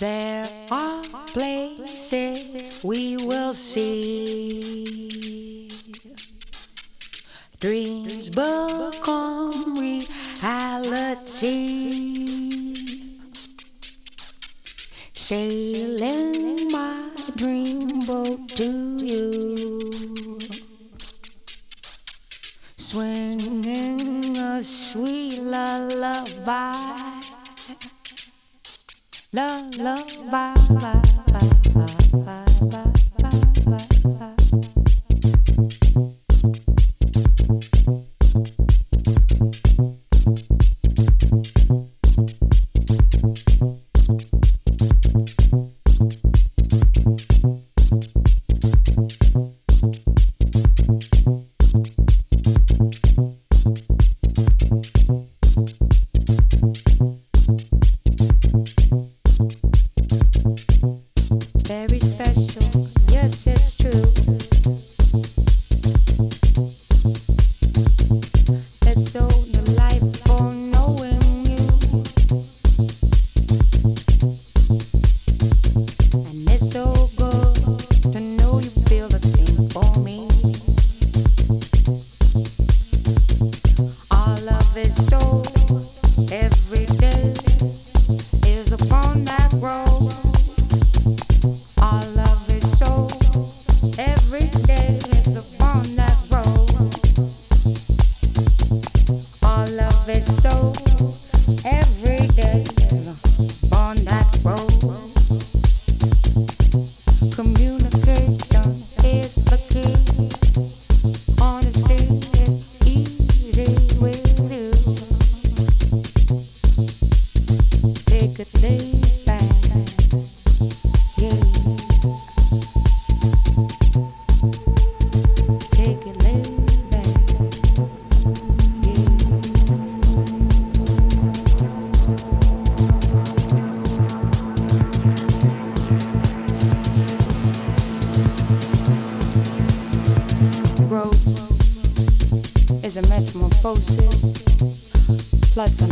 There are places we will see. Dreams become reality. Sailing a metamorphosis plus a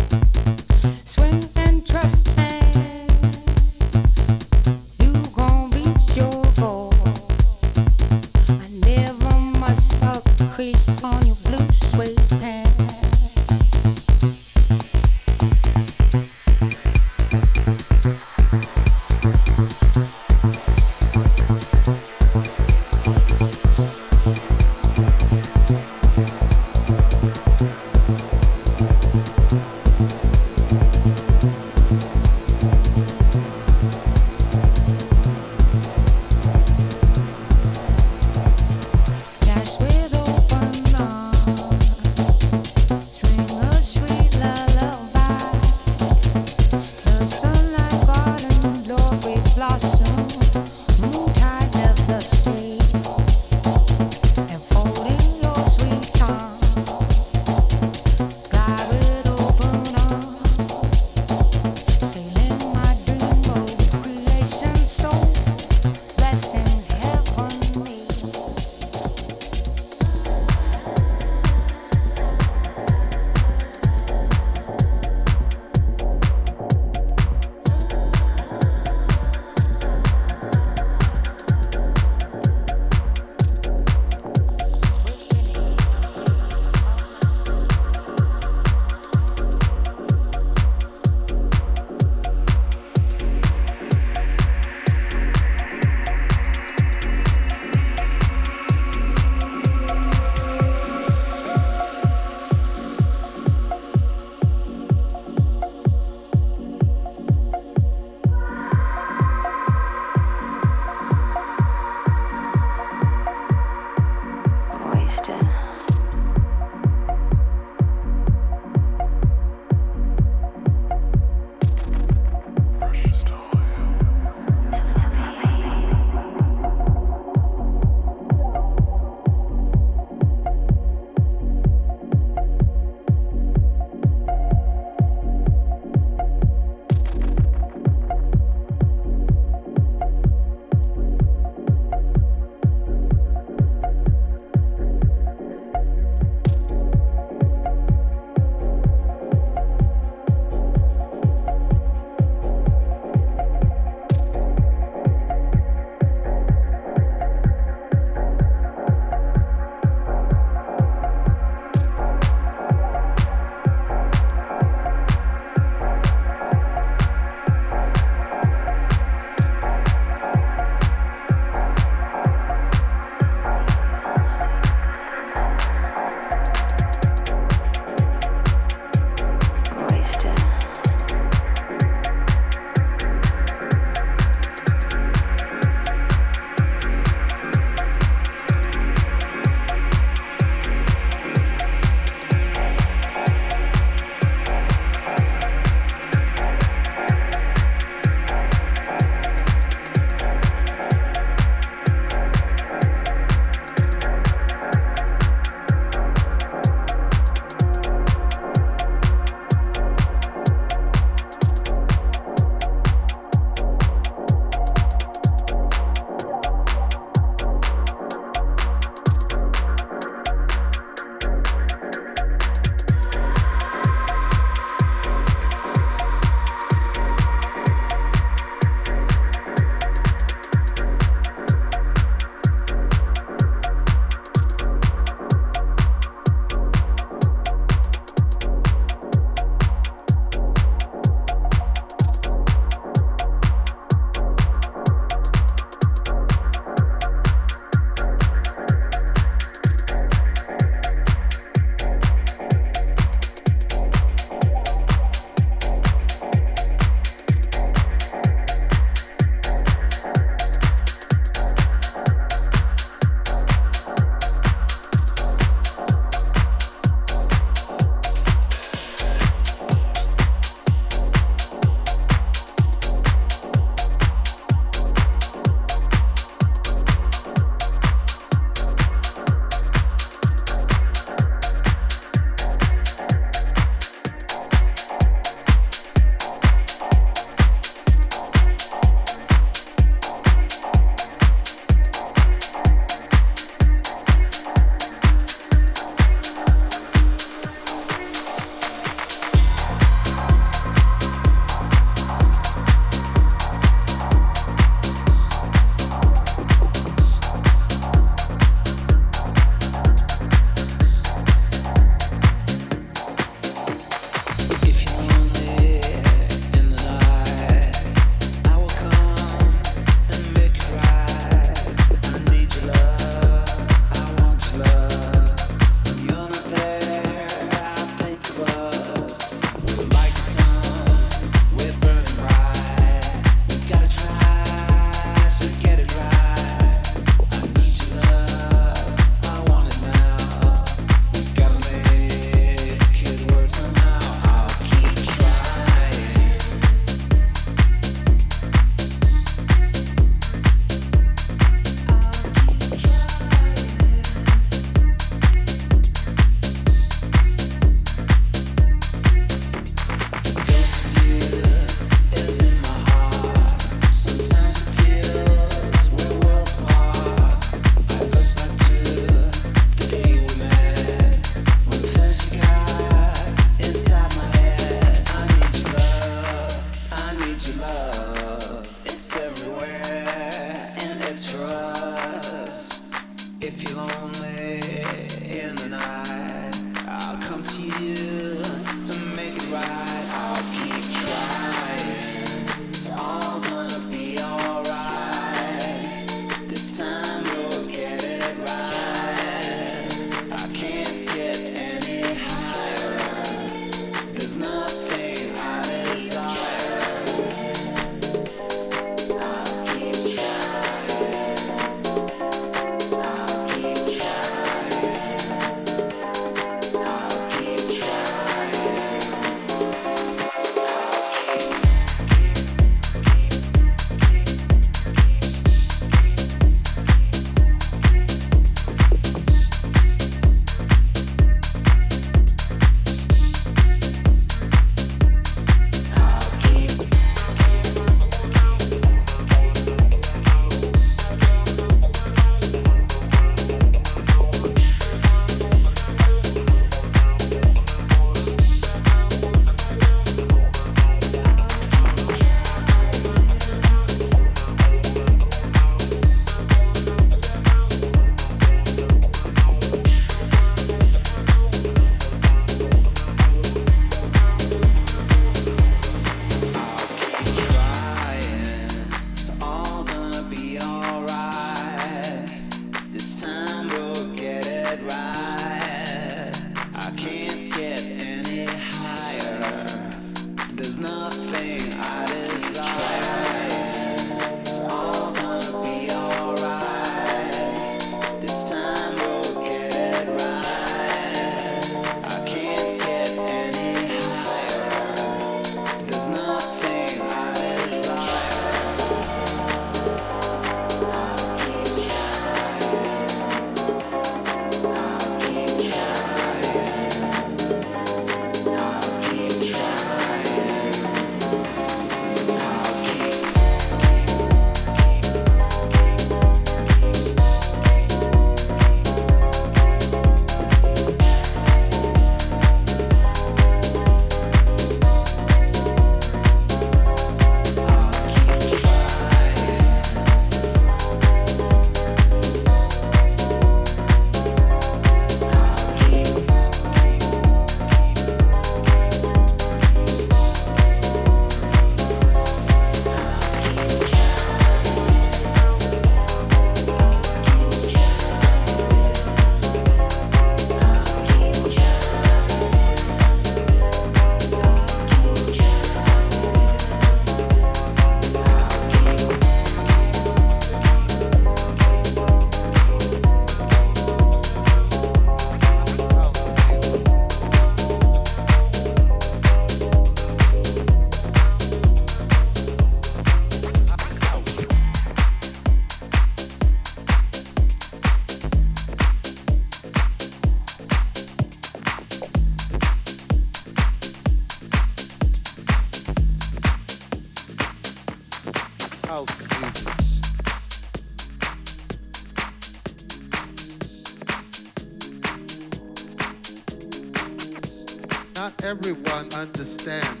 everyone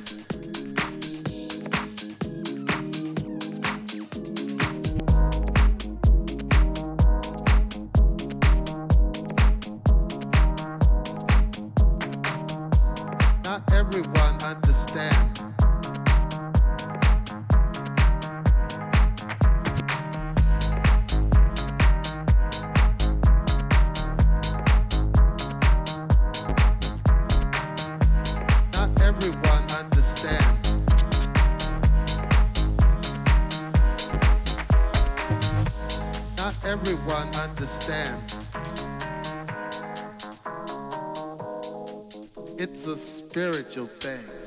everyone understands. It's a spiritual thing.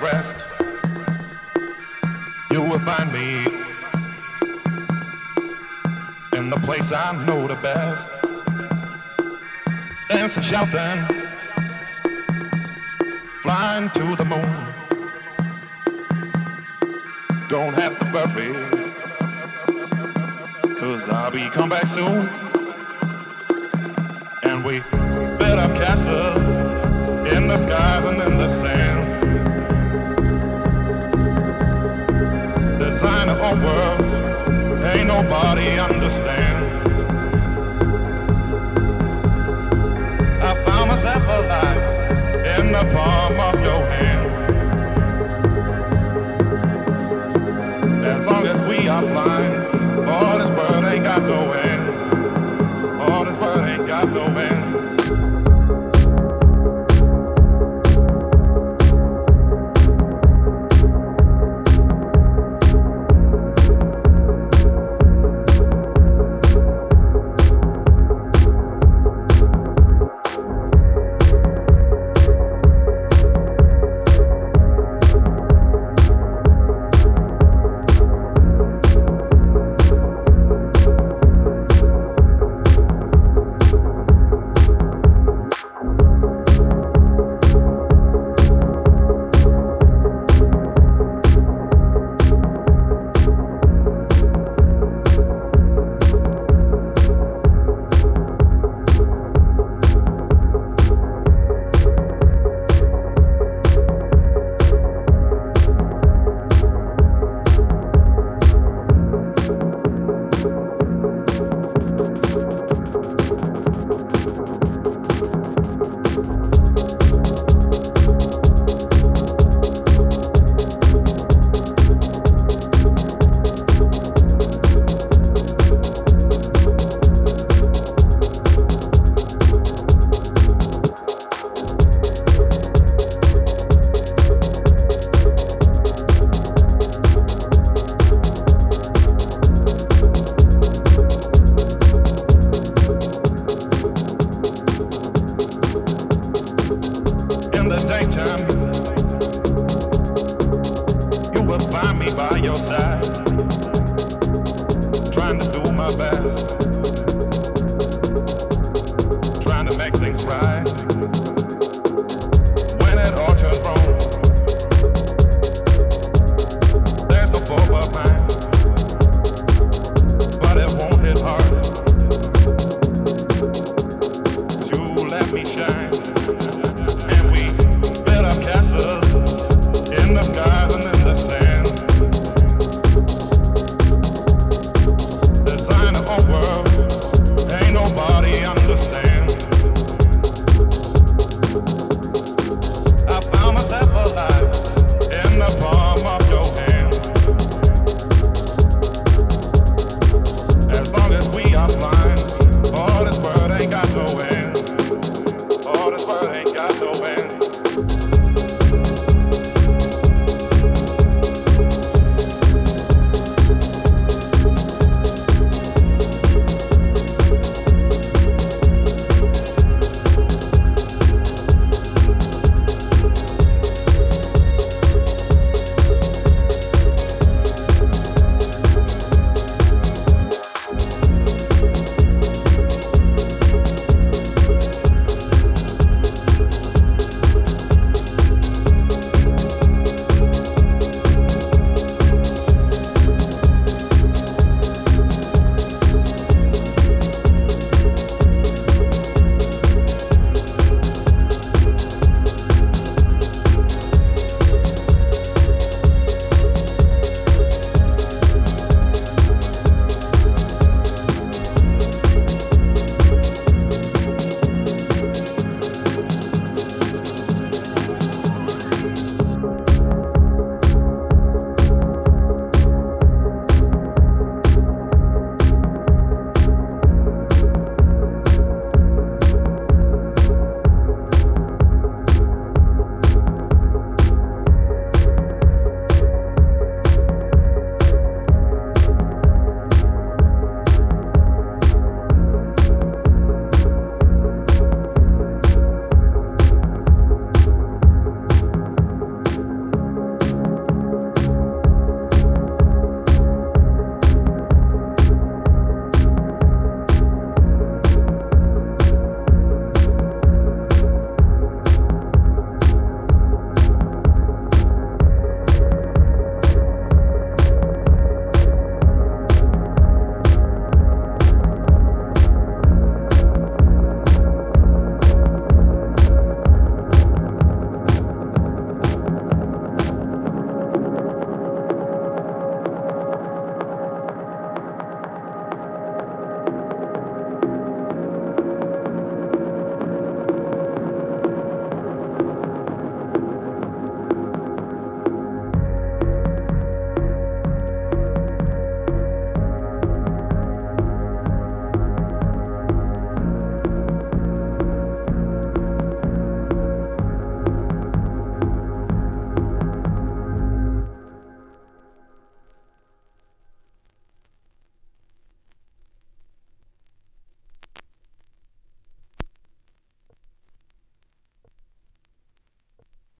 Rest, you will find me in the place I know the best. Dancing, shouting, flying to the moon. Don't have to worry, cause I'll be come back soon. And we build up castles in the skies and in the sand. World, ain't nobody understand. I found myself alive in the palm of your hand. As long as we are flying, all this world ain't got no ends. All this world ain't got no ends.